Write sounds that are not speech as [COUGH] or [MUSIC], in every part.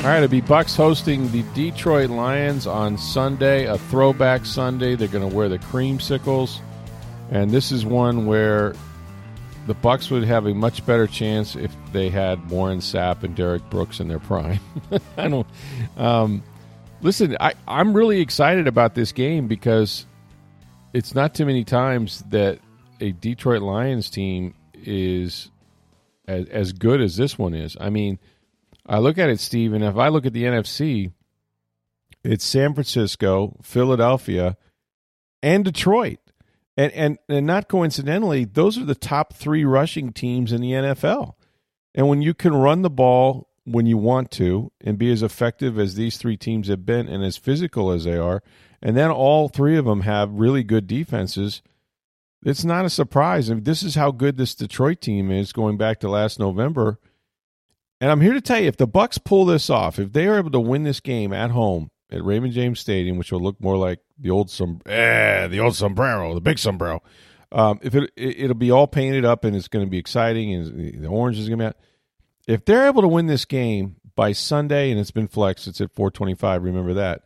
All right, it'll be Bucks hosting the Detroit Lions on Sunday, a throwback Sunday. They're going to wear the creamsicles, and this is one where the Bucks would have a much better chance if they had Warren Sapp and Derrick Brooks in their prime. [LAUGHS] I don't. Um, listen, I, I'm really excited about this game because it's not too many times that a Detroit Lions team is as, as good as this one is. I mean, I look at it, Steve, and if I look at the NFC, it's San Francisco, Philadelphia, and Detroit. And, and and not coincidentally, those are the top three rushing teams in the NFL. And when you can run the ball when you want to and be as effective as these three teams have been and as physical as they are, and then all three of them have really good defenses, it's not a surprise. I mean, this is how good this Detroit team is going back to last November. And I'm here to tell you, if the Bucks pull this off, if they are able to win this game at home at Raymond James Stadium, which will look more like the old som- eh, the old sombrero, the big sombrero, um, if it, it will be all painted up and it's going to be exciting and the orange is going to be out. If they're able to win this game by Sunday, and it's been flexed, it's at 425. Remember that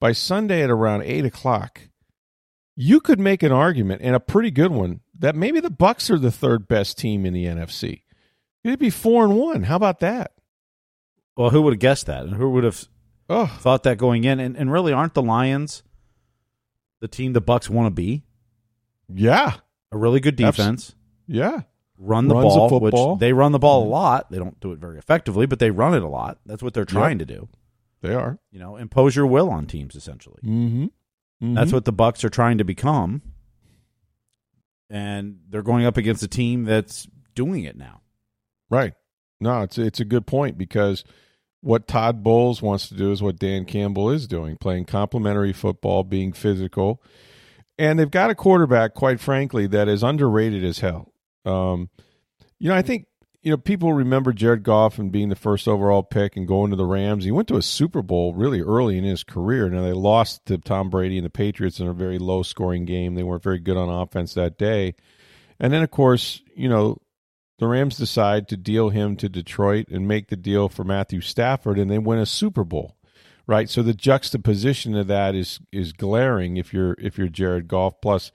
by Sunday at around eight o'clock, you could make an argument and a pretty good one that maybe the Bucks are the third best team in the NFC. It'd be four and one. How about that? Well, who would have guessed that? And who would have Oh, thought that going in? And, and really, aren't the Lions the team the Bucks want to be? yeah, A really good Abs- defense, yeah. run the Runs ball, which they run the ball a lot. They don't do it very effectively, but they run it a lot. That's what they're trying to do. They are. You know, impose your will on teams essentially. Mm-hmm. That's what the Bucks are trying to become. And they're going up against a team that's doing it now. Right. No, it's it's a good point because what Todd Bowles wants to do is what Dan Campbell is doing, playing complementary football, being physical. And they've got a quarterback, quite frankly, that is underrated as hell. Um, you know, I think you know people remember Jared Goff and being the first overall pick and going to the Rams. He went to a Super Bowl really early in his career. Now they lost to Tom Brady and the Patriots in a very low scoring game. They weren't very good on offense that day. And then of course, you know, the Rams decide to deal him to Detroit and make the deal for Matthew Stafford, and they win a Super Bowl, right? So the juxtaposition of that is is glaring if you're if you're Jared Goff. Plus,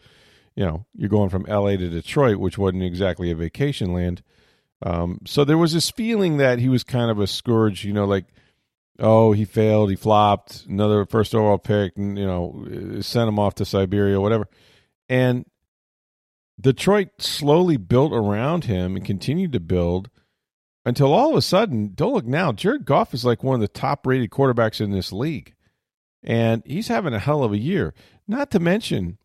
you know, you're going from L.A. to Detroit, which wasn't exactly a vacation land. Um, so there was this feeling that he was kind of a scourge, you know, like oh he failed, he flopped, another first overall pick, and you know sent him off to Siberia, whatever, and Detroit slowly built around him and continued to build until all of a sudden, don't look now, Jared Goff is like one of the top rated quarterbacks in this league. And he's having a hell of a year. Not to mention,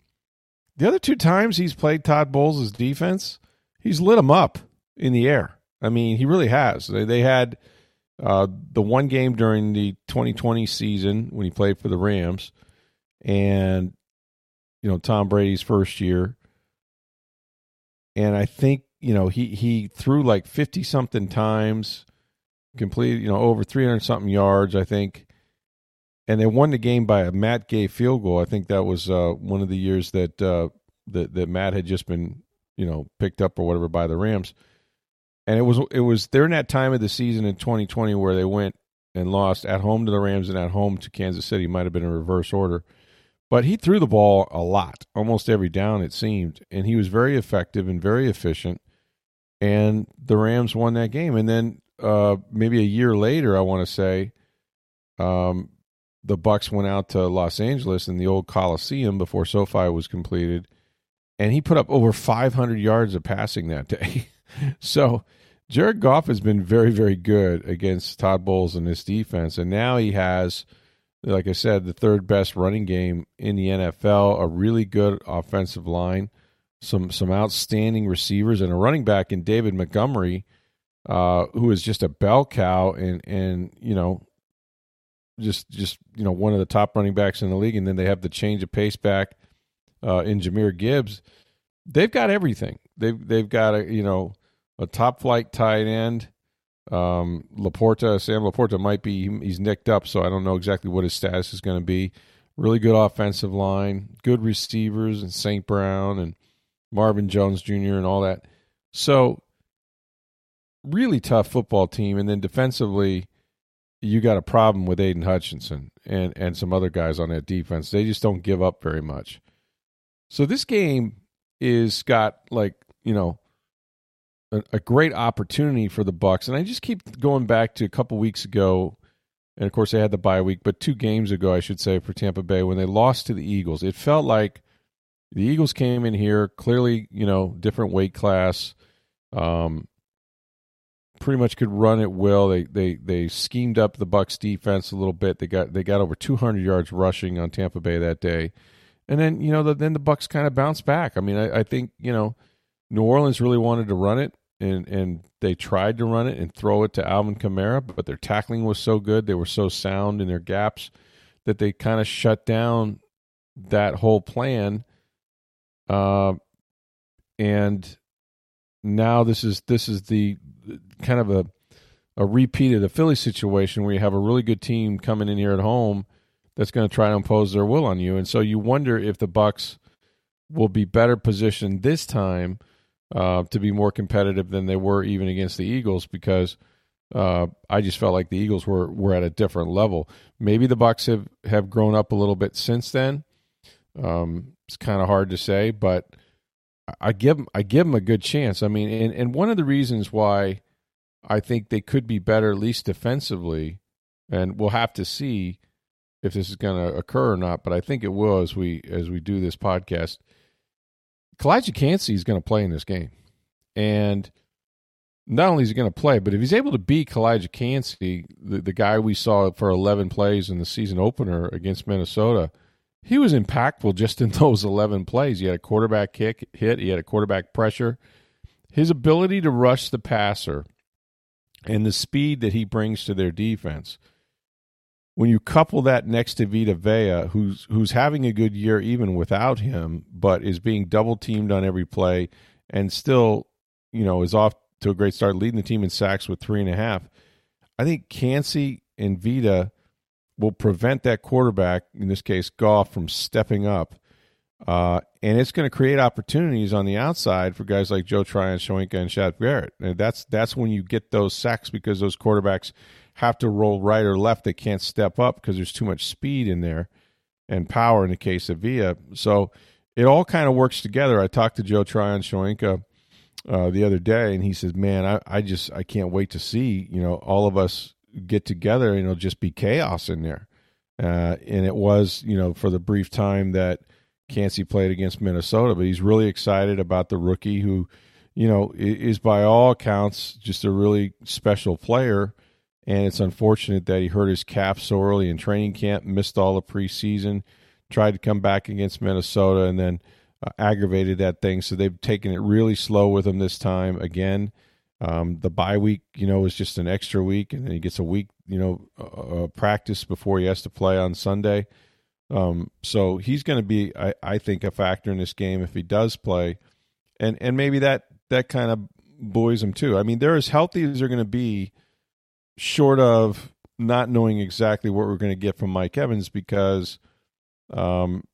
the other two times he's played Todd Bowles' defense, he's lit them up in the air. I mean, he really has. They, they had uh, the one game during the 2020 season when he played for the Rams, and you know Tom Brady's first year, and I think you know he he threw like 50 something times, completed you know over 300 something yards, I think, and they won the game by a Matt Gay field goal. I think that was uh, one of the years that uh, that that Matt had just been you know picked up or whatever by the Rams and it was it was during that time of the season in 2020 where they went and lost at home to the Rams and at home to Kansas City. Might have been in reverse order, but he threw the ball a lot, almost every down it seemed, and he was very effective and very efficient. And the Rams won that game. And then uh, maybe a year later, I want to say, um, the Bucks went out to Los Angeles in the old Coliseum before SoFi was completed, and he put up over 500 yards of passing that day. [LAUGHS] so Jared Goff has been very, very good against Todd Bowles and his defense, and now he has, like I said, the third best running game in the NFL, a really good offensive line. some some outstanding receivers and a running back in David Montgomery, uh, who is just a bell cow and and you know just just you know one of the top running backs in the league. And then they have the change of pace back uh, in Jahmyr Gibbs. They've got everything. They've they've got a you know a top flight tight end. Um, Laporta, Sam Laporta might be he's nicked up, so I don't know exactly what his status is going to be. Really good offensive line, good receivers, and St. Brown and Marvin Jones Jr. and all that. So, really tough football team. And then defensively, you got a problem with Aidan Hutchinson and, and some other guys on that defense. They just don't give up very much. So, this game is got like, you know, a, great opportunity for the Bucks. And I just keep going back to a couple weeks ago and of course they had the bye week, but two games ago, I should say, for Tampa Bay when they lost to the Eagles, it felt like the Eagles came in here clearly, you know, different weight class, um, pretty much could run at will. They they they schemed up the Bucks defense a little bit. They got they got over 200 yards rushing on Tampa Bay that day, and then you know the, then the Bucks kind of bounced back. I mean, I, I think you know New Orleans really wanted to run it and and they tried to run it and throw it to Alvin Kamara, but their tackling was so good, they were so sound in their gaps that they kind of shut down that whole plan. Uh, and now this is this is the kind of a a repeat of the Philly situation where you have a really good team coming in here at home that's going to try to impose their will on you, and so you wonder if the Bucks will be better positioned this time uh, to be more competitive than they were even against the Eagles because uh, I just felt like the Eagles were were at a different level. Maybe the Bucks have have grown up a little bit since then. Um, it's kind of hard to say, but I give I give them a good chance. I mean, and, and one of the reasons why I think they could be better, at least defensively, and we'll have to see if this is going to occur or not. But I think it will as we as we do this podcast. Calijah Kancey is going to play in this game. And not only is he going to play, but if he's able to beat Calijah Kancey, the, the guy we saw for 11 plays in the season opener against Minnesota, he was impactful just in [LAUGHS] those 11 plays. He had a quarterback kick hit, he had a quarterback pressure. His ability to rush the passer and the speed that he brings to their defense – when you couple that next to Vita Vea, who's who's having a good year even without him, but is being double teamed on every play, and still, you know, is off to a great start, leading the team in sacks with three and a half. I think Kancey and Vita will prevent that quarterback, in this case Goff, from stepping up. Uh, and it's going to create opportunities on the outside for guys like Joe Tryon, Shoyinka, and Shaq Barrett. And that's that's when you get those sacks because those quarterbacks have to roll right or left. They can't step up because there's too much speed in there and power in the case of Vea. So it all kind of works together. I talked to Joe Tryon Shoyinka uh, the other day, and he says, "Man, I, I just I can't wait to see you know all of us get together, and it'll just be chaos in there." Uh, and it was you know for the brief time that Kancey played against Minnesota, but he's really excited about the rookie who, you know, is by all accounts just a really special player and it's unfortunate that he hurt his calf so early in training camp, missed all the preseason, tried to come back against Minnesota, and then uh, aggravated that thing. So they've taken it really slow with him this time again. Um, the bye week, you know, is just an extra week, and then he gets a week, you know, uh, uh practice before he has to play on Sunday. Um, so he's going to be, I, I think, a factor in this game if he does play, and and maybe that that kind of buoys him too. I mean, they're as healthy as they're going to be short of not knowing exactly what we're going to get from Mike Evans because, um,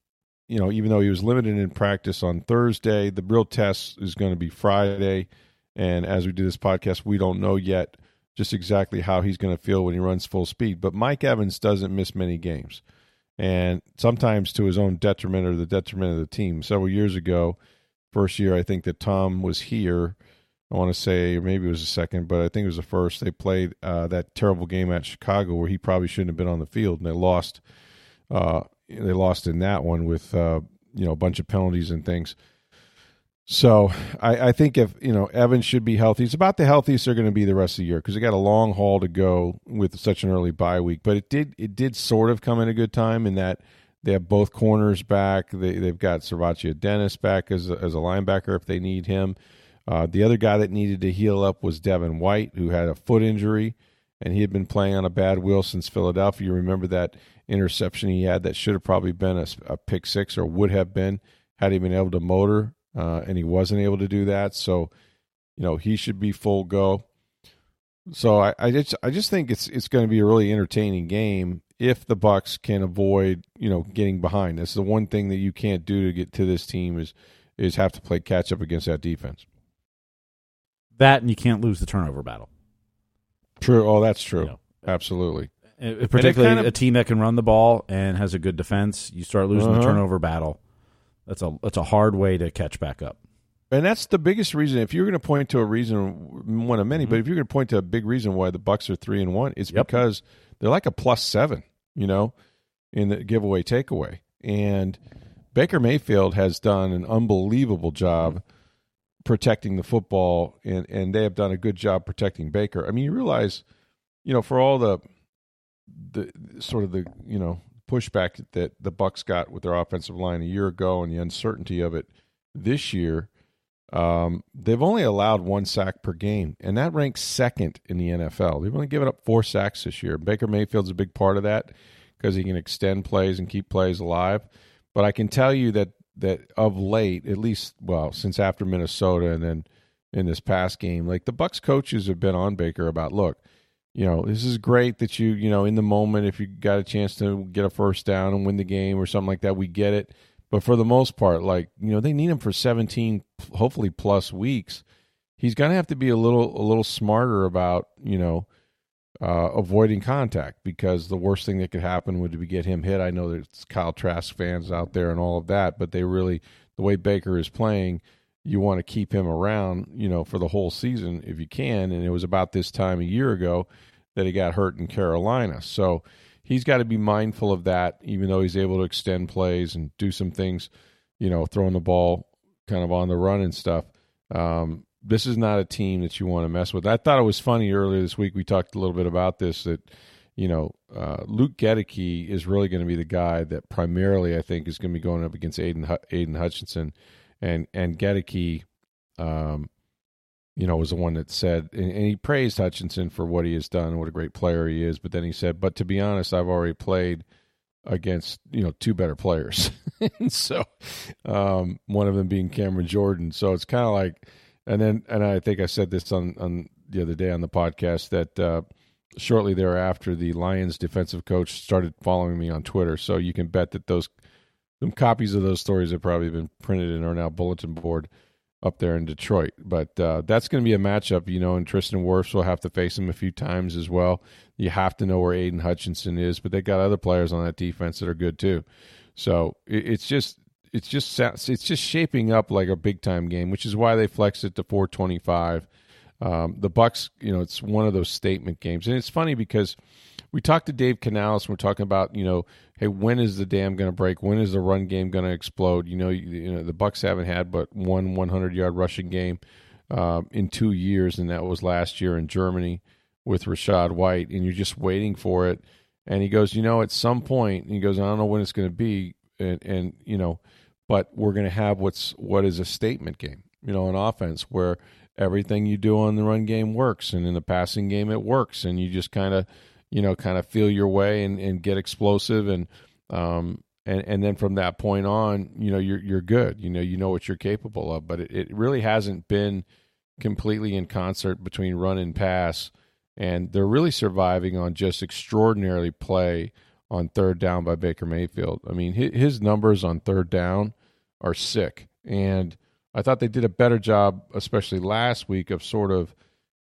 you know, even though he was limited in practice on Thursday, the real test is going to be Friday. And as we do this podcast, we don't know yet just exactly how he's going to feel when he runs full speed. But Mike Evans doesn't miss many games. And sometimes to his own detriment or the detriment of the team. Several years ago, first year I think that Tom was here, I want to say, or maybe it was the second, but I think it was the first. They played uh, that terrible game at Chicago where he probably shouldn't have been on the field, and they lost. Uh, they lost in that one with uh, you know a bunch of penalties and things. So I, I, think if you know Evans should be healthy, it's about the healthiest they're going to be the rest of the year because they got a long haul to go with such an early bye week. But it did it did sort of come in a good time in that They have both corners back. They, they've got SirVocea Dennis back as a, as a linebacker if they need him. Uh, the other guy that needed to heal up was Devin White, who had a foot injury, and he had been playing on a bad wheel since Philadelphia. You remember that interception he had that should have probably been a, a pick six or would have been had he been able to motor, uh, and he wasn't able to do that. So, you know, he should be full go. So I, I just I just think it's it's going to be a really entertaining game if the Bucks can avoid you know getting behind. That's the one thing that you can't do to get to this team is is have to play catch up against that defense. That and you can't lose the turnover battle. True. Oh, that's true. You know, Absolutely. Particularly kind of- a team that can run the ball and has a good defense. You start losing the Uh-huh. turnover battle. That's a that's a hard way to catch back up. And that's the biggest reason. If you're going to point to a reason, one of many, but if you're going to point to a big reason why the Bucks are three and one, it's Yep. because they're like a plus seven, you know, in the giveaway takeaway. And Baker Mayfield has done an unbelievable job protecting the football, and and they have done a good job protecting Baker. I mean, you realize, you know, for all the the sort of the you know pushback that the Bucks got with their offensive line a year ago and the uncertainty of it this year. Um, they've only allowed one sack per game, and that ranks second in the NFL. They've only given up four sacks this year. Baker Mayfield's a big part of that because he can extend plays and keep plays alive. But I can tell you that that of late, at least well, since after Minnesota and then in this past game, like the Bucks coaches have been on Baker about, look, you know, this is great that you, you know, in the moment, if you got a chance to get a first down and win the game or something like that, we get it. But for the most part, like, you know, they need him for 17, hopefully plus weeks. He's going to have to be a little, a little smarter about, you know, uh, avoiding contact because the worst thing that could happen would be get him hit. I know there's Kyle Trask fans out there and all of that, but they really, the way Baker is playing, you want to keep him around, you know, for the whole season if you can. And it was about this time a year ago that he got hurt in Carolina. So he's got to be mindful of that, even though he's able to extend plays and do some things, you know, throwing the ball kind of on the run and stuff. Um, this is not a team that you want to mess with. I thought it was funny earlier this week. We talked a little bit about this that, you know, uh, Luke Goedeke is really going to be the guy that primarily I think is going to be going up against Aidan Aidan Hutchinson, and and Goedeke, um, you know, was the one that said, and, and he praised Hutchinson for what he has done what a great player he is. But then he said, but to be honest, I've already played against you know two better players, [LAUGHS] and so um, one of them being Cameron Jordan. So it's kind of like, and then and I think I said this on on the other day on the podcast that. Uh, Shortly thereafter, the Lions defensive coach started following me on Twitter, so you can bet that those some copies of those stories have probably been printed in our now bulletin board up there in Detroit. But uh, that's going to be a matchup, you know, and Tristan Wirfs will have to face him a few times as well. You have to know where Aidan Hutchinson is, but they got other players on that defense that are good too. So it's just it's just it's just shaping up like a big time game, which is why they flexed it to 425. Um, the Bucks, you know, it's one of those statement games, and it's funny because we talked to Dave Canales. And we're talking about, you know, hey, when is the dam going to break? When is the run game going to explode? You know, you, you know, the Bucks haven't had but one 100 yard rushing game um, in two years, and that was last year in Germany with Rachaad White, and you're just waiting for it. And he goes, you know, at some point, he goes, I don't know when it's going to be, and, and you know, but we're going to have what's what is a statement game, you know, an offense where everything you do on the run game works, and in the passing game it works, and you just kind of, you know, kind of feel your way and, and get explosive, and um, and and then from that point on, you know, you're you're good, you know, you know what you're capable of, but it, it really hasn't been completely in concert between run and pass, and they're really surviving on just extraordinarily play on third down by Baker Mayfield. I mean, his, numbers on third down are sick, and I thought they did a better job, especially last week, of sort of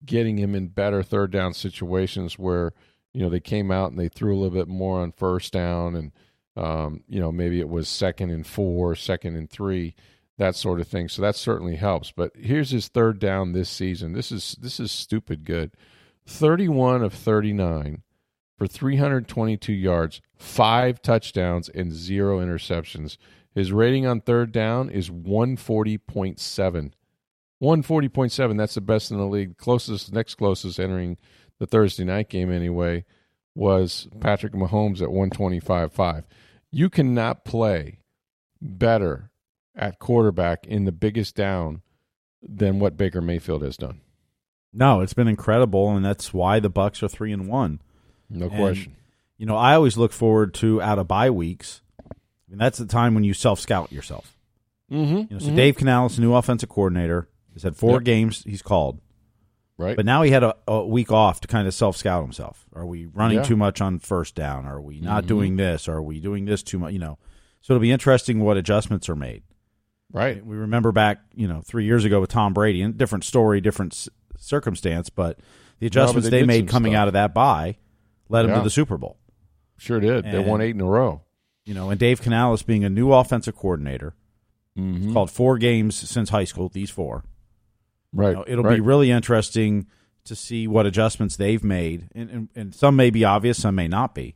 getting him in better third down situations where you know they came out and they threw a little bit more on first down, and um, you know maybe it was second and four, second and three, that sort of thing. So that certainly helps. But here's his third down this season. This is this is stupid good. Thirty-one of thirty-nine for 322 yards, five touchdowns, and zero interceptions. His rating on third down is 140.7. 140.7, that's the best in the league. Closest, next closest entering the Thursday night game anyway, was Patrick Mahomes at 125.5. You cannot play better at quarterback in the biggest down than what Baker Mayfield has done. No, it's been incredible, and that's why the Bucks are three and one. No And, question. You know, I always look forward to out of bye weeks. And that's the time when you self scout yourself. Mm-hmm. You know, so Dave Canales, new offensive coordinator, has had four Yep. games he's called, right. but now he had a, a week off to kind of self scout himself. Are we running Yeah. too much on first down? Are we not Mhm. doing this? Are we doing this too much? You know, so it'll be interesting what adjustments are made. right. We remember back, you know, three years ago with Tom Brady, and different story, different s- circumstance, but the adjustments they they, made coming stuff. out of that bye led them Yeah. to the Super Bowl. Sure did. they won eight in a row. You know, and Dave Canales being a new offensive coordinator, Mm-hmm. called four games since high school. These four, Right. You know, it'll right. be really interesting to see what adjustments they've made, and, and, and some may be obvious, some may not be.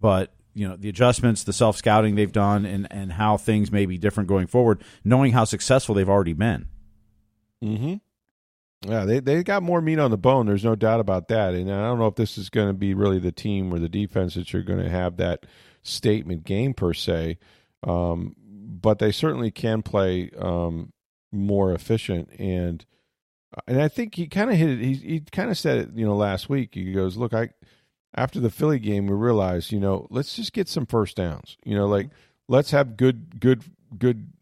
But you know, the adjustments, the self scouting they've done, and and how things may be different going forward, knowing how successful they've already been. Mm-hmm. Yeah, they they got more meat on the bone. There's no doubt about that. And I don't know if this is going to be really the team or the defense that you're going to have that statement game per se, um, but they certainly can play um, more efficient. And and I think he kind of hit it. He he kind of said it, you know, last week. He goes, "Look, I after the Philly game, we realized, you know, let's just get some first downs. You know, like let's have good good good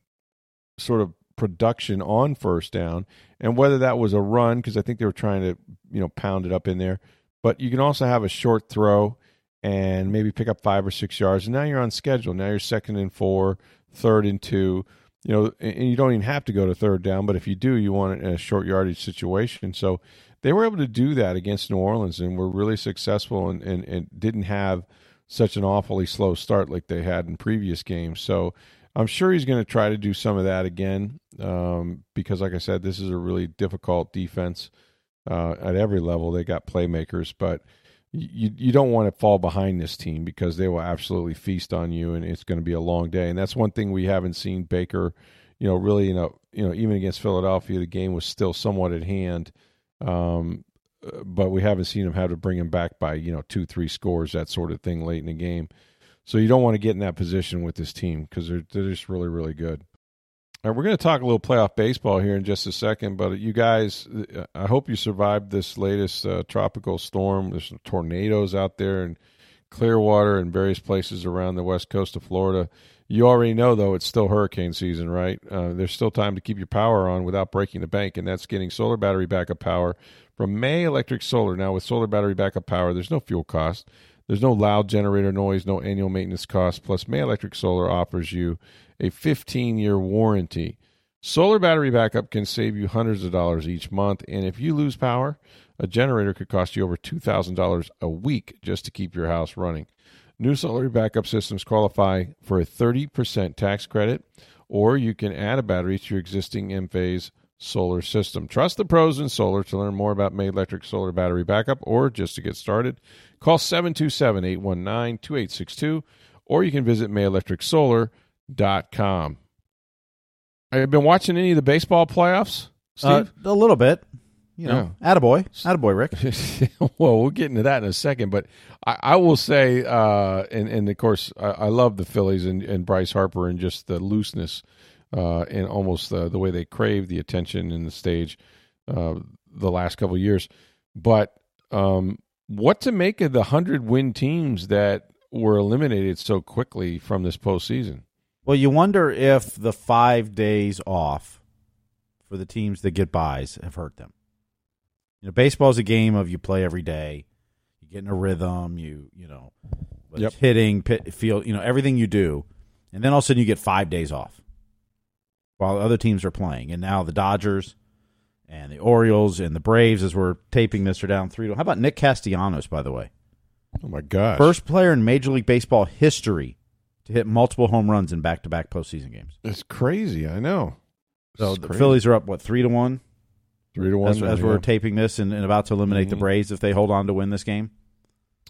sort of production on first down and whether that was a run because I think they were trying to you know pound it up in there, but you can also have a short throw and maybe pick up five or six yards, and now you're on schedule. Now you're second and four, third and two, you know, and you don't even have to go to third down, but if you do, you want it in a short yardage situation. So they were able to do that against New Orleans and were really successful and, and, and didn't have such an awfully slow start like they had in previous games. So I'm sure he's going to try to do some of that again um, because, like I said, this is a really difficult defense uh, at every level. They got playmakers, but you you don't want to fall behind this team because they will absolutely feast on you, and it's going to be a long day. And that's one thing we haven't seen Baker, you know, really, you know, you know, even against Philadelphia, the game was still somewhat at hand. Um, but we haven't seen him have to bring him back by you know two, three scores, that sort of thing, late in the game. So you don't want to get in that position with this team because they're they're just really really good. All right, we're going to talk a little playoff baseball here in just a second, but you guys, I hope you survived this latest uh, tropical storm. There's some tornadoes out there in Clearwater and various places around the west coast of Florida. You already know, though, it's still hurricane season, right? Uh, there's still time to keep your power on without breaking the bank, and that's getting solar battery backup power from May Electric Solar. Now, with solar battery backup power, there's no fuel cost. There's no loud generator noise, no annual maintenance cost. Plus, May Electric Solar offers you a 15 year warranty. Solar battery backup can save you hundreds of dollars each month, and if you lose power, a generator could cost you over $2,000 a week just to keep your house running. New solar backup systems qualify for a 30% tax credit, or you can add a battery to your existing Enphase solar system. Trust the pros in solar to learn more about May Electric Solar Battery Backup or just to get started. Call 727 819 2862 or you can visit mayelectricsolar.com. Have you been watching any of the baseball playoffs, Uh, Steve? a little bit, you know. Attaboy, attaboy, Rick. [LAUGHS] well, we'll get into that in a second, but I, I will say, uh, and, and of course, I, I love the Phillies and, and Bryce Harper and just the looseness uh, and almost the, the way they crave the attention in the stage uh, the last couple of years. But um, what to make of the 100 win teams that were eliminated so quickly from this postseason? Well, you wonder if the five days off for the teams that get buys have hurt them. You know, baseball's a game of you play every day, you get in a rhythm, you you know, Yep. hitting, pit, field, you know, everything you do, and then all of a sudden you get five days off while other teams are playing, and now the Dodgers and the Orioles and the Braves, as we're taping this, are down three to. How about Nick Castellanos, by the way? Oh, my gosh. First player in Major League Baseball history to hit multiple home runs in back-to-back postseason games. It's crazy. I know. So the crazy. Phillies are up what three to one Three to one. as, as we're taping this and, and about to eliminate the Mhm. Braves if they hold on to win this game.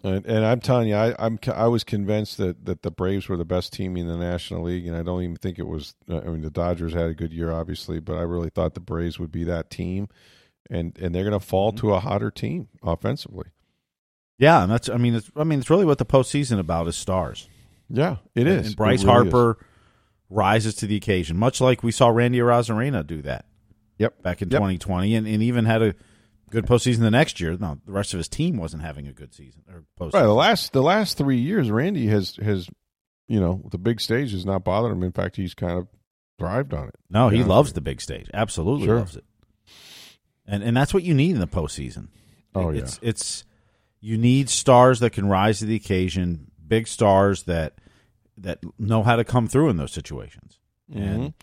And, and I'm telling you, I, I'm I was convinced that, that the Braves were the best team in the National League, and I don't even think it was. uh, I mean, the Dodgers had a good year, obviously, but I really thought the Braves would be that team, and and they're going to fall Mm-hmm. to a hotter team offensively. Yeah, and that's I mean it's I mean it's really what the postseason about is stars. Yeah, it is. And Bryce It really is. Harper rises to the occasion, much like we saw Randy Arozarena do that Yep. back in Yep. 2020, and, and even had a good postseason the next year. No, the rest of his team wasn't having a good season or postseason. Right. The last the last three years, Randy has has you know the big stage has not bothered him. In fact, he's kind of thrived on it. No, he Yeah. loves the big stage. Absolutely Sure. loves it. And and that's what you need in the postseason. Oh, it's it's you need stars that can rise to the occasion, big stars that that know how to come through in those situations. And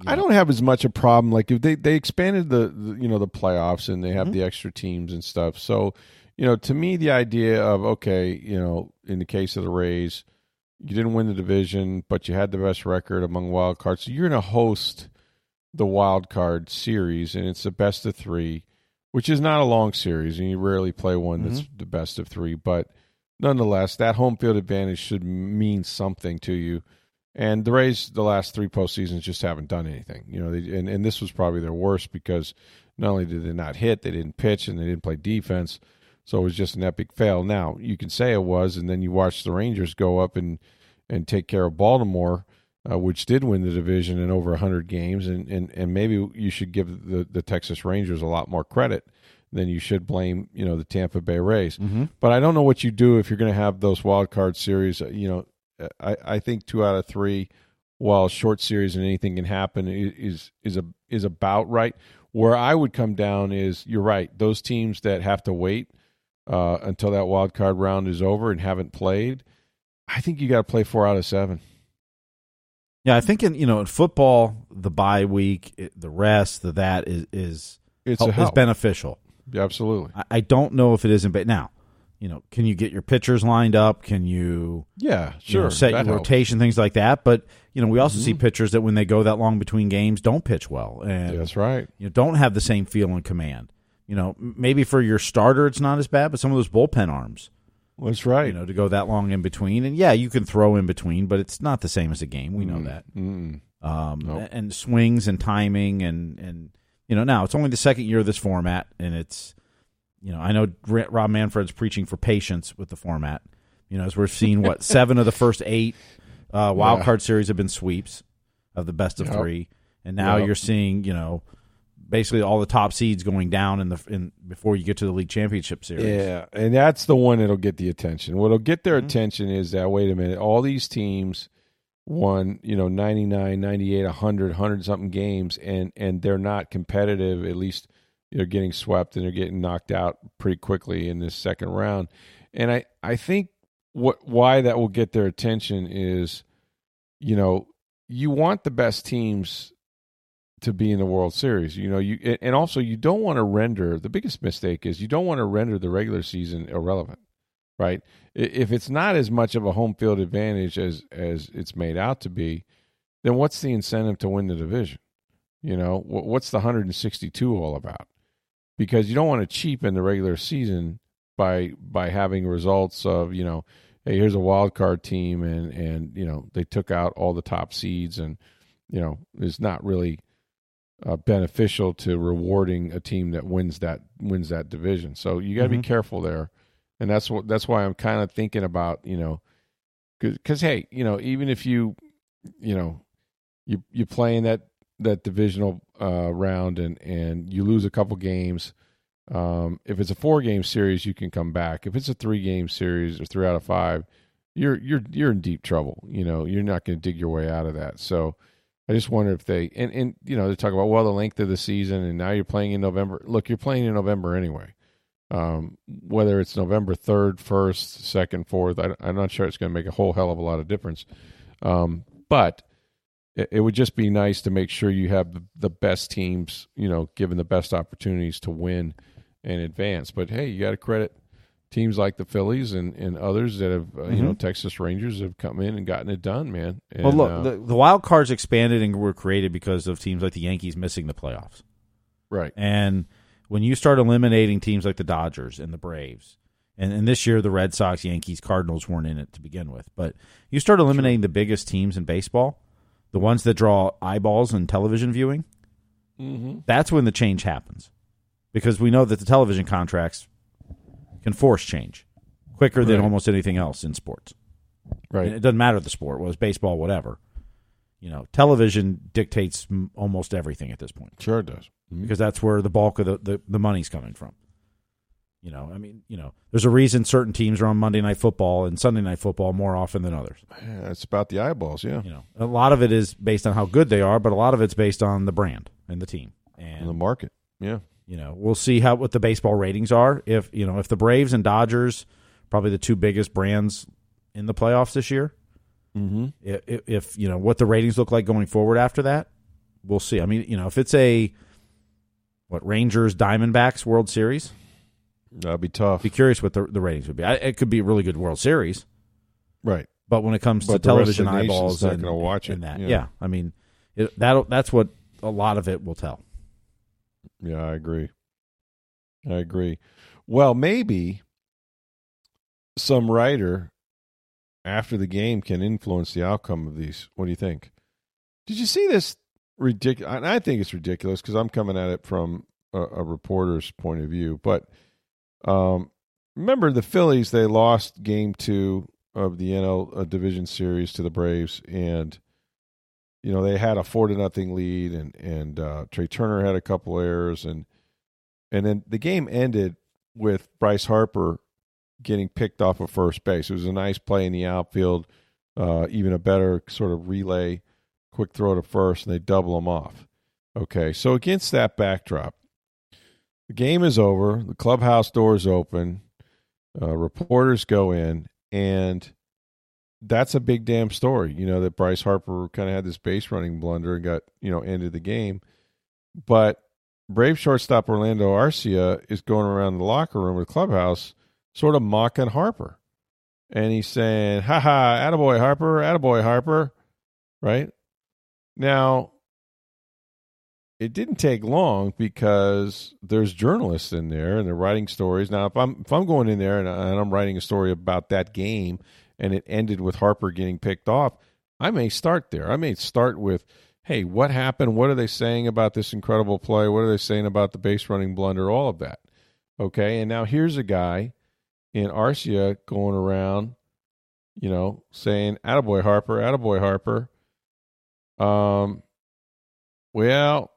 Mm-hmm. I don't have as much a problem. Like if they they expanded the, the you know the playoffs and they have Mm-hmm. the extra teams and stuff. So you know to me the idea of okay you know in the case of the Rays you didn't win the division but you had the best record among wild cards. So you're going to host the wild card series and it's the best of three, which is not a long series and you rarely play one that's Mm-hmm. the best of three. But nonetheless, that home field advantage should mean something to you. And the Rays, the last three postseasons, just haven't done anything. You know, they, and and this was probably their worst because not only did they not hit, they didn't pitch, and they didn't play defense. So it was just an epic fail. Now you can say it was, and then you watch the Rangers go up and and take care of Baltimore, uh, which did win the division in over hundred games, and, and and maybe you should give the the Texas Rangers a lot more credit than you should blame you know the Tampa Bay Rays. But I don't know what you do if you're going to have those wild card series. uh, You know, I, I think two out of three, while short series and anything can happen, is is a is about right. Where I would come down is you're right. Those teams that have to wait uh, until that wild card round is over and haven't played, I think you got to play four out of seven. Yeah, I think in you know in football, the bye week, it, the rest, the that is is It's is beneficial. Absolutely. I, I don't know if it isn't, but now, you know, can you get your pitchers lined up? Can you, Yeah, you sure. know, set your helps. rotation, things like that? But you know, we also see pitchers that when they go that long between games, don't pitch well, and That's right. you know, don't have the same feel and command. You know, maybe for your starter, it's not as bad, but some of those bullpen arms, That's right. you know, to go that long in between, and yeah, you can throw in between, but it's not the same as a game. We know that. Mm. Um, Nope. and swings and timing and and you know now it's only the second year of this format, and it's you know I know Rob Manfred's preaching for patience with the format. You know, as we're seeing what [LAUGHS] seven of the first eight uh, wild Yeah. card series have been sweeps of the best of Yep. three, and now Yep. you're seeing you know basically all the top seeds going down in the in before you get to the league championship series. Yeah, and that's the one that'll get the attention. What'll get their Mm-hmm. attention is that wait a minute, all these teams won, you know, 99, 98, 100, 100 something games and and they're not competitive at least they're getting swept and they're getting knocked out pretty quickly in this second round. And I I think what why that will get their attention is you know, you want the best teams to be in the World Series. You know, you and also you don't want to render the biggest mistake is you don't want to render the regular season irrelevant, right? If it's not as much of a home field advantage as as it's made out to be, then what's the incentive to win the division? You know, what's the 162 all about? Because you don't want to cheapen the regular season by by having results of you know, hey, here's a wild card team and and you know they took out all the top seeds and you know is not really uh, beneficial to rewarding a team that wins that wins that division. So you got to be Mhm. careful there, and that's what that's why I'm kind of thinking about you know, because hey, you know, even if you you know you you play in that that divisional uh, round and and you lose a couple games. Um, if it's a four game series, you can come back. If it's a three game series or three out of five, you're you're you're in deep trouble. You know, you're not going to dig your way out of that. So I just wonder if they and and you know they talk about well the length of the season and now you're playing in November. Look, you're playing in November anyway. Um, whether it's November third, first, second, fourth, I, I'm not sure it's going to make a whole hell of a lot of difference. Um, but it, it would just be nice to make sure you have the, the best teams, you know, given the best opportunities to win and advance. But hey, you got to credit teams like the Phillies and, and others that have, uh, you know, Texas Rangers have come in and gotten it done, man. And, Well, look, uh, the, the wild cards expanded and were created because of teams like the Yankees missing the playoffs. right. And when you start eliminating teams like the Dodgers and the Braves, and, and this year the Red Sox, Yankees, Cardinals weren't in it to begin with, but you start eliminating the biggest teams in baseball, the ones that draw eyeballs and television viewing, Mm-hmm. that's when the change happens. Because we know that the television contracts can force change quicker than Right. almost anything else in sports. Right. And it doesn't matter the sport, whether it's baseball, whatever. You know, television dictates m- almost everything at this point Sure it does. Mhm. because that's where the bulk of the, the, the money's coming from. You know, I mean, you know, there's a reason certain teams are on Monday Night Football and Sunday Night Football more often than others. Yeah, it's about the eyeballs. Yeah, You know, a lot of it is based on how good they are, but a lot of it's based on the brand and the team. and the market. Yeah, you know, we'll see how what the baseball ratings are. If you know, if the Braves and Dodgers, probably the two biggest brands in the playoffs this year, mm-hmm. if, if you know what the ratings look like going forward after that, we'll see. I mean, you know, if it's a what Rangers Diamondbacks World Series, that'd be tough. be curious what the, the ratings would be. I, it could be a really good World Series, right. but when it comes But to the rest of television eyeballs not and, gonna watch it, that, yeah. yeah. I mean, it, that that's what a lot of it will tell. Yeah, I agree. I agree. Well, maybe some writer after the game can influence the outcome of these. What do you think? Did you see this ridiculous? I think it's ridiculous because I'm coming at it from a, a reporter's point of view. But um, remember the Phillies? They lost Game Two of the NL uh, Division Series to the Braves, and you know they had a four to nothing lead, and and uh, Trea Turner had a couple errors, and and then the game ended with Bryce Harper getting picked off of first base. It was a nice play in the outfield, uh, even a better sort of relay, quick throw to first, and they double him off. Okay, so against that backdrop, the game is over. The clubhouse doors open. Uh, reporters go in, and that's a big damn story. You know that Bryce Harper kind of had this base running blunder and got you know ended the game, but Brave shortstop Orlando Arcia is going around the locker room or the clubhouse, sort of mocking Harper, and he's saying, "Ha ha, attaboy Harper, attaboy Harper," right? Now, it didn't take long because there's journalists in there and they're writing stories. Now, if I'm if I'm going in there and, and I'm writing a story about that game and it ended with Harper getting picked off, I may start there. I may start with, "Hey, what happened? What are they saying about this incredible play? What are they saying about the base running blunder? All of that." Okay, and now here's a guy in Arcia going around, you know, saying, "Attaboy Harper, attaboy Harper." Um, well,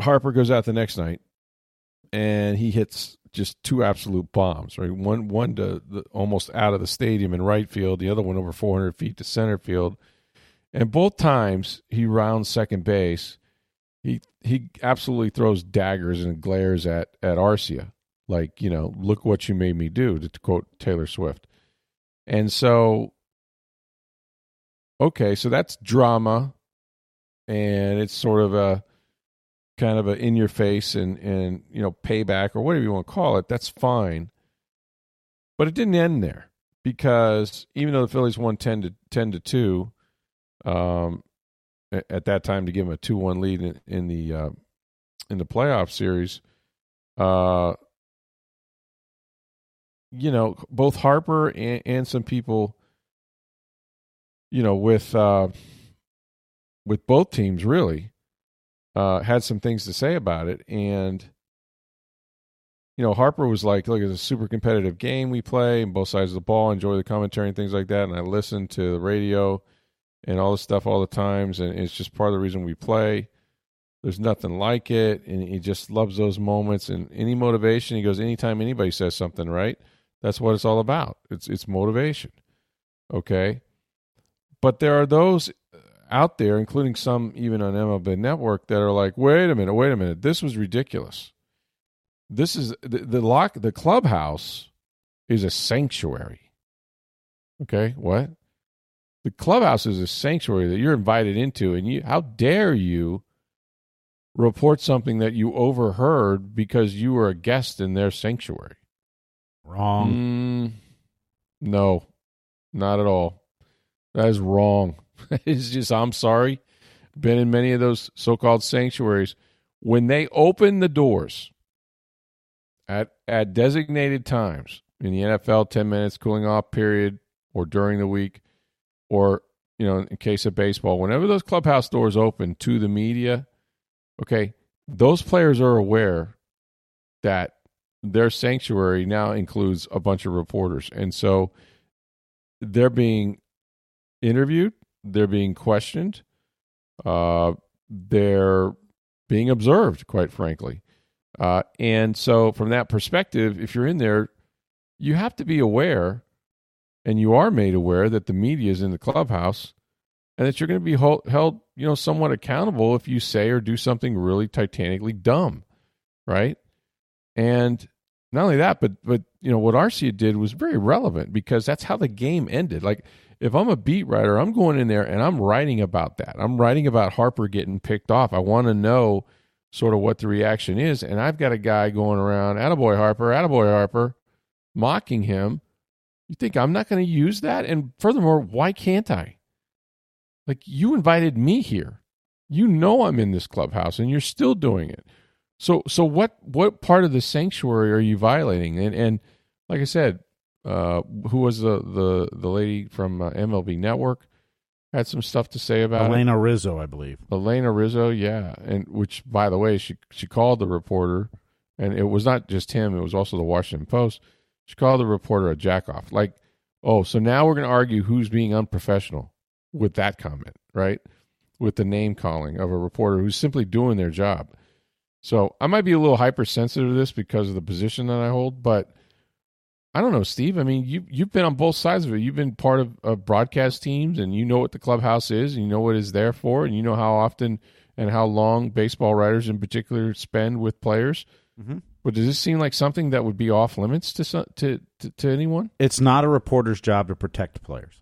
Harper goes out the next night, and he hits just two absolute bombs. Right, one one to the, almost out of the stadium in right field, the other one over 400 feet to center field, and both times he rounds second base. He he absolutely throws daggers and glares at at Arcia, like you know, look what you made me do, to quote Taylor Swift. And so, okay, so that's drama, and it's sort of a kind of a in your face and and you know payback or whatever you want to call it. That's fine, but it didn't end there because even though the Phillies won ten to ten to two, um, at that time to give them a two one lead in, in the uh, in the playoff series, uh, you know both Harper and, and some people, you know with uh, with both teams really uh, had some things to say about it. And, you know, Harper was like, look, it's a super competitive game we play both sides of the ball, enjoy the commentary and things like that. And I listen to the radio and all this stuff all the times. And it's just part of the reason we play. There's nothing like it. And he just loves those moments. And any motivation, he goes, anytime anybody says something, right? That's what it's all about. It's, it's motivation. Okay. But there are those out there, including some even on MLB Network, that are like, wait a minute, wait a minute, this was ridiculous. This is the, the lock. The clubhouse is a sanctuary. Okay, what? The clubhouse is a sanctuary that you're invited into, and you. How dare you report something that you overheard because you were a guest in their sanctuary? Wrong. Mm, no, not at all. That is wrong. [LAUGHS] it's just, I'm sorry. Been in many of those so called sanctuaries. When they open the doors at, at designated times in the NFL, 10 minutes cooling off period, or during the week, or, you know, in case of baseball, whenever those clubhouse doors open to the media, okay, those players are aware that their sanctuary now includes a bunch of reporters. And so they're being interviewed, they're being questioned, uh, they're being observed, quite frankly. Uh, and so, from that perspective, if you're in there, you have to be aware, and you are made aware that the media is in the clubhouse, and that you're going to be hold, held, you know, somewhat accountable if you say or do something really titanically dumb, right? And not only that, but but you know what Arcia did was very relevant because that's how the game ended. Like if I'm a beat writer, I'm going in there and I'm writing about that. I'm writing about Harper getting picked off. I want to know sort of what the reaction is. And I've got a guy going around, attaboy Harper, attaboy Harper, mocking him. You think I'm not going to use that? And furthermore, why can't I? Like you invited me here. You know I'm in this clubhouse and you're still doing it. So so what what part of the sanctuary are you violating? And and like I said, uh, who was the the the lady from uh, MLB Network had some stuff to say about Alanna it. Rizzo, I believe. Alanna Rizzo, yeah, and which by the way, she she called the reporter, and it was not just him; it was also the Washington Post. She called the reporter a jackoff. Like, oh, so now we're going to argue who's being unprofessional with that comment, right? With the name calling of a reporter who's simply doing their job. So I might be a little hypersensitive to this because of the position that I hold, but I don't know, Steve. I mean, you you've been on both sides of it. You've been part of, of broadcast teams, and you know what the clubhouse is, and you know what it's there for, and you know how often and how long baseball writers, in particular, spend with players. Mm-hmm. But does this seem like something that would be off limits to to to, to anyone? It's not a reporter's job to protect players.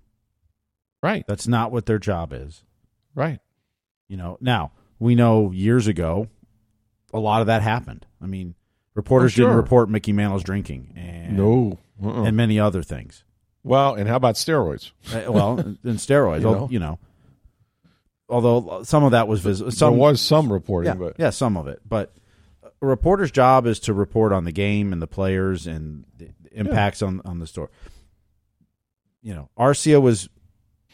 Right. That's not what their job is. Right. You know. Now we know years ago, a lot of that happened. I mean, Reporters oh, sure. didn't report Mickey Mantle's drinking and no, uh-uh. and many other things. Well, and how about steroids? Uh, well, [LAUGHS] and steroids, you, know? you know. Although some of that was visible, there was some reporting, yeah, but yeah, some of it. But a reporter's job is to report on the game and the players and the impacts yeah. on on the story. You know, Arcia was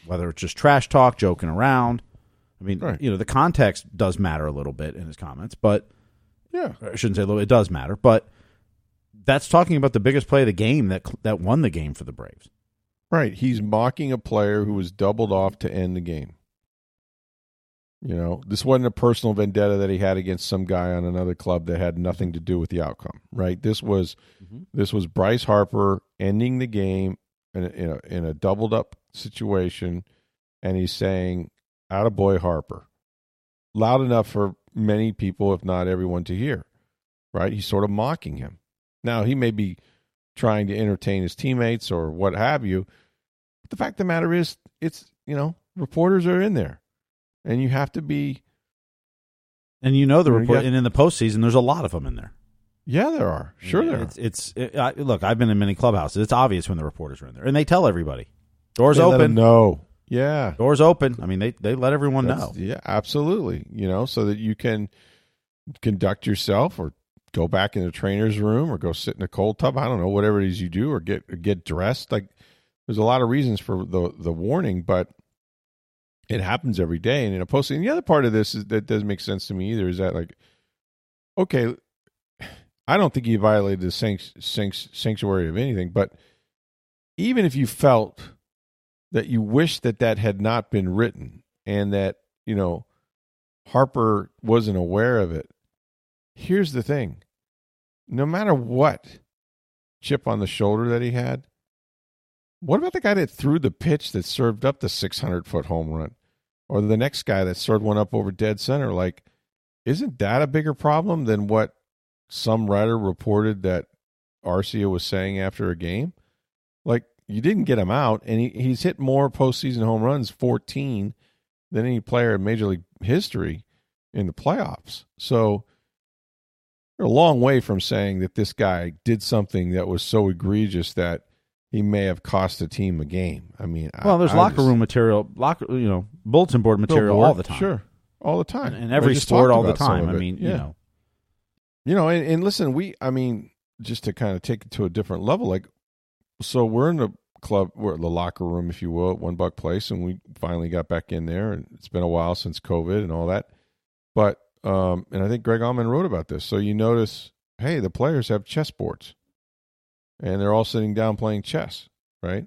whether it's just trash talk, joking around. I mean, right. you know, the context does matter a little bit in his comments, but yeah, I shouldn't say a little. It does matter, but that's talking about the biggest play of the game that that won the game for the Braves. Right. He's mocking a player who was doubled off to end the game. You know, this wasn't a personal vendetta that he had against some guy on another club that had nothing to do with the outcome. Right. This was mm-hmm. this was Bryce Harper ending the game in a, in a, in a doubled up situation, and he's saying, "Out of boy Harper," loud enough for many people, if not everyone, to hear. Right? He's sort of mocking him. Now, he may be trying to entertain his teammates or what have you. But the fact of the matter is, it's, you know, reporters are in there and you have to be. And you know the report, have, and in the postseason, there's a lot of them in there. Yeah, there are. Sure, there it's, are. It's it, I, look. I've been in many clubhouses. It's obvious when the reporters are in there, and they tell everybody. Doors they open. No, yeah. Doors open. I mean, they, they let everyone That's, know. Yeah, absolutely. You know, so that you can conduct yourself or go back in the trainer's room or go sit in a cold tub. I don't know, whatever it is you do or get or get dressed. Like there's a lot of reasons for the the warning, but it happens every day. And in a post and the other part of this is that doesn't make sense to me either is that like okay, I don't think you violated the sanctuary of anything, but even if you felt that you wish that that had not been written and that, you know, Harper wasn't aware of it. Here's the thing no matter what chip on the shoulder that he had, what about the guy that threw the pitch that served up the 600 foot home run? Or the next guy that served one up over dead center? Like, isn't that a bigger problem than what some writer reported that Arcia was saying after a game? Like, you didn't get him out, and he, he's hit more postseason home runs, 14, than any player in Major League history in the playoffs. So you're a long way from saying that this guy did something that was so egregious that he may have cost a team a game. I mean, well, there's I, locker room material, locker, you know, bulletin board material all the time. Sure, all the time, and, and every sport all the time. I mean, yeah. you know, you know, and, and listen, we, I mean, just to kind of take it to a different level, like so we're in the club, we're the locker room, if you will, at One Buc Place, and we finally got back in there. And it's been a while since COVID and all that, but um, and I think Greg Auman wrote about this. So you notice, hey, the players have chess boards, and they're all sitting down playing chess, right?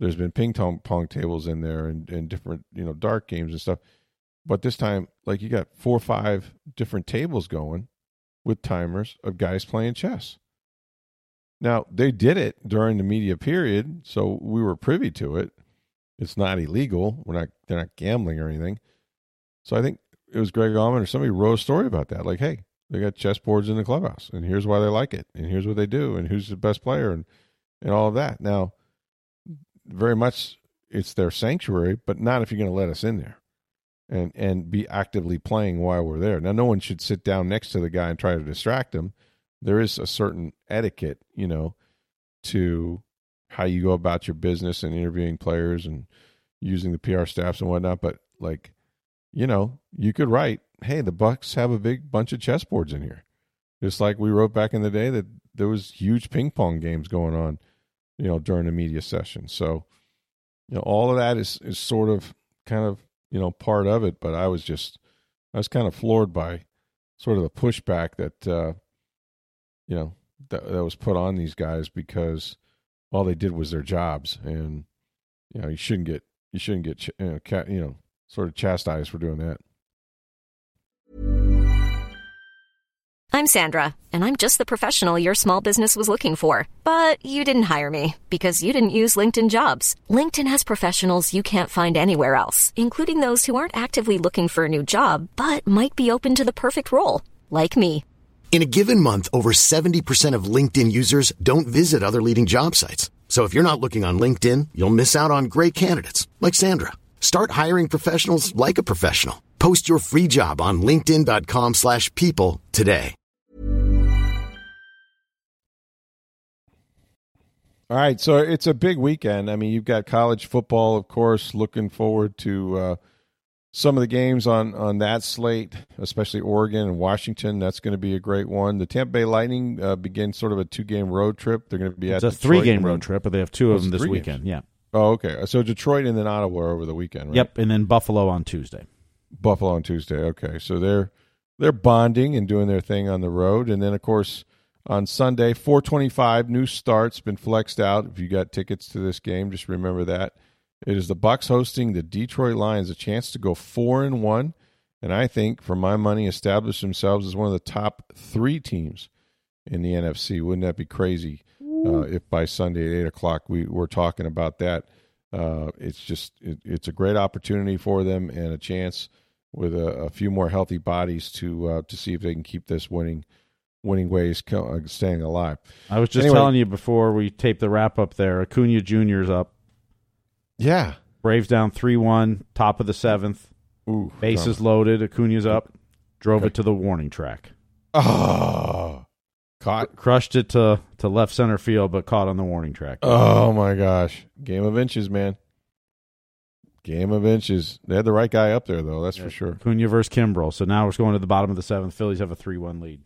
There's been ping pong tables in there and, and different, you know, dart games and stuff. But this time, like you got four or five different tables going with timers of guys playing chess. Now, they did it during the media period, so we were privy to it. It's not illegal. We're not they're not gambling or anything. So I think it was Greg Auman or somebody wrote a story about that. Like, hey, they got chessboards in the clubhouse, and here's why they like it, and here's what they do, and who's the best player, and and all of that. Now, very much it's their sanctuary, but not if you're going to let us in there and and be actively playing while we're there. Now, no one should sit down next to the guy and try to distract him. There is a certain etiquette, you know, to how you go about your business and interviewing players and using the PR staffs and whatnot. But like, you know, you could write, "Hey, the Bucs have a big bunch of chessboards in here," just like we wrote back in the day that there was huge ping pong games going on, you know, during the media session. So, you know, all of that is is sort of kind of you know part of it. But I was just I was kind of floored by sort of the pushback that uh, you know that, that was put on these guys because all they did was their jobs, and you know you shouldn't get you shouldn't get you know, ca- you know sort of chastised for doing that. I'm Sandra, and I'm just the professional your small business was looking for. But you didn't hire me because you didn't use LinkedIn jobs. LinkedIn has professionals you can't find anywhere else, including those who aren't actively looking for a new job but might be open to the perfect role, like me. In a given month, over 70% of LinkedIn users don't visit other leading job sites. So if you're not looking on LinkedIn, you'll miss out on great candidates like Sandra. Start hiring professionals like a professional. Post your free job on linkedin.com/people today. All right, so it's a big weekend. I mean, you've got college football, of course. Looking forward to uh, some of the games on on that slate, especially Oregon and Washington. That's going to be a great one. The Tampa Bay Lightning uh, begin sort of a two game road trip. They're going to be It's at a three game road trip, but they have two Oh, of them this weekend. games. Yeah. Oh, okay. So Detroit and then Ottawa over the weekend, right? Yep. And then Buffalo on Tuesday. Buffalo on Tuesday. Okay, so they're they're bonding and doing their thing on the road, and then of course on Sunday, four twenty-five, new starts been flexed out. If you got tickets to this game, just remember that it is the Bucs hosting the Detroit Lions, a chance to go four and one, and I think, for my money, establish themselves as one of the top three teams in the NFC. Wouldn't that be crazy? Uh, if by Sunday at eight o'clock we were talking about that, uh, it's just it, it's a great opportunity for them and a chance with a, a few more healthy bodies to uh, to see if they can keep this winning winning ways co- uh, staying alive. I was just Anyway. telling you before we taped the wrap up there. Acuna Jr.'s up. Yeah. Braves down 3 1, top of the seventh. Ooh. Bases loaded. Acuna's up. Drove it to the warning track. Oh. Caught. Crushed it to, to left center field, but caught on the warning track. Oh my gosh. Game of inches, man. Game of inches. They had the right guy up there though, that's for sure. Acuna versus Kimbrel. So now we're going to the bottom of the seventh. Phillies have a 3 1 lead.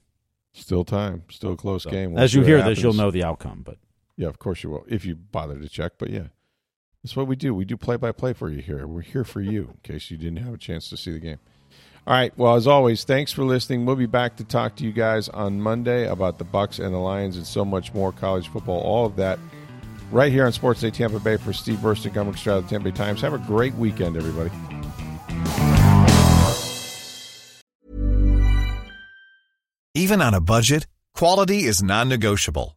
Still time. Still a close So, game. We'll as you hear happens. this, you'll know the outcome. But Yeah, of course you will. If you bother to check, but yeah. That's what we do. We do play by play for you here. We're here for you in case you didn't have a chance to see the game. All right. Well, as always, thanks for listening. We'll be back to talk to you guys on Monday about the Bucs and the Lions and so much more college football, all of that right here on Sports Day Tampa Bay for Steve Versnick, I'm Rick Stroud of the Tampa Bay Times. Have a great weekend, everybody. Even on a budget, quality is non-negotiable.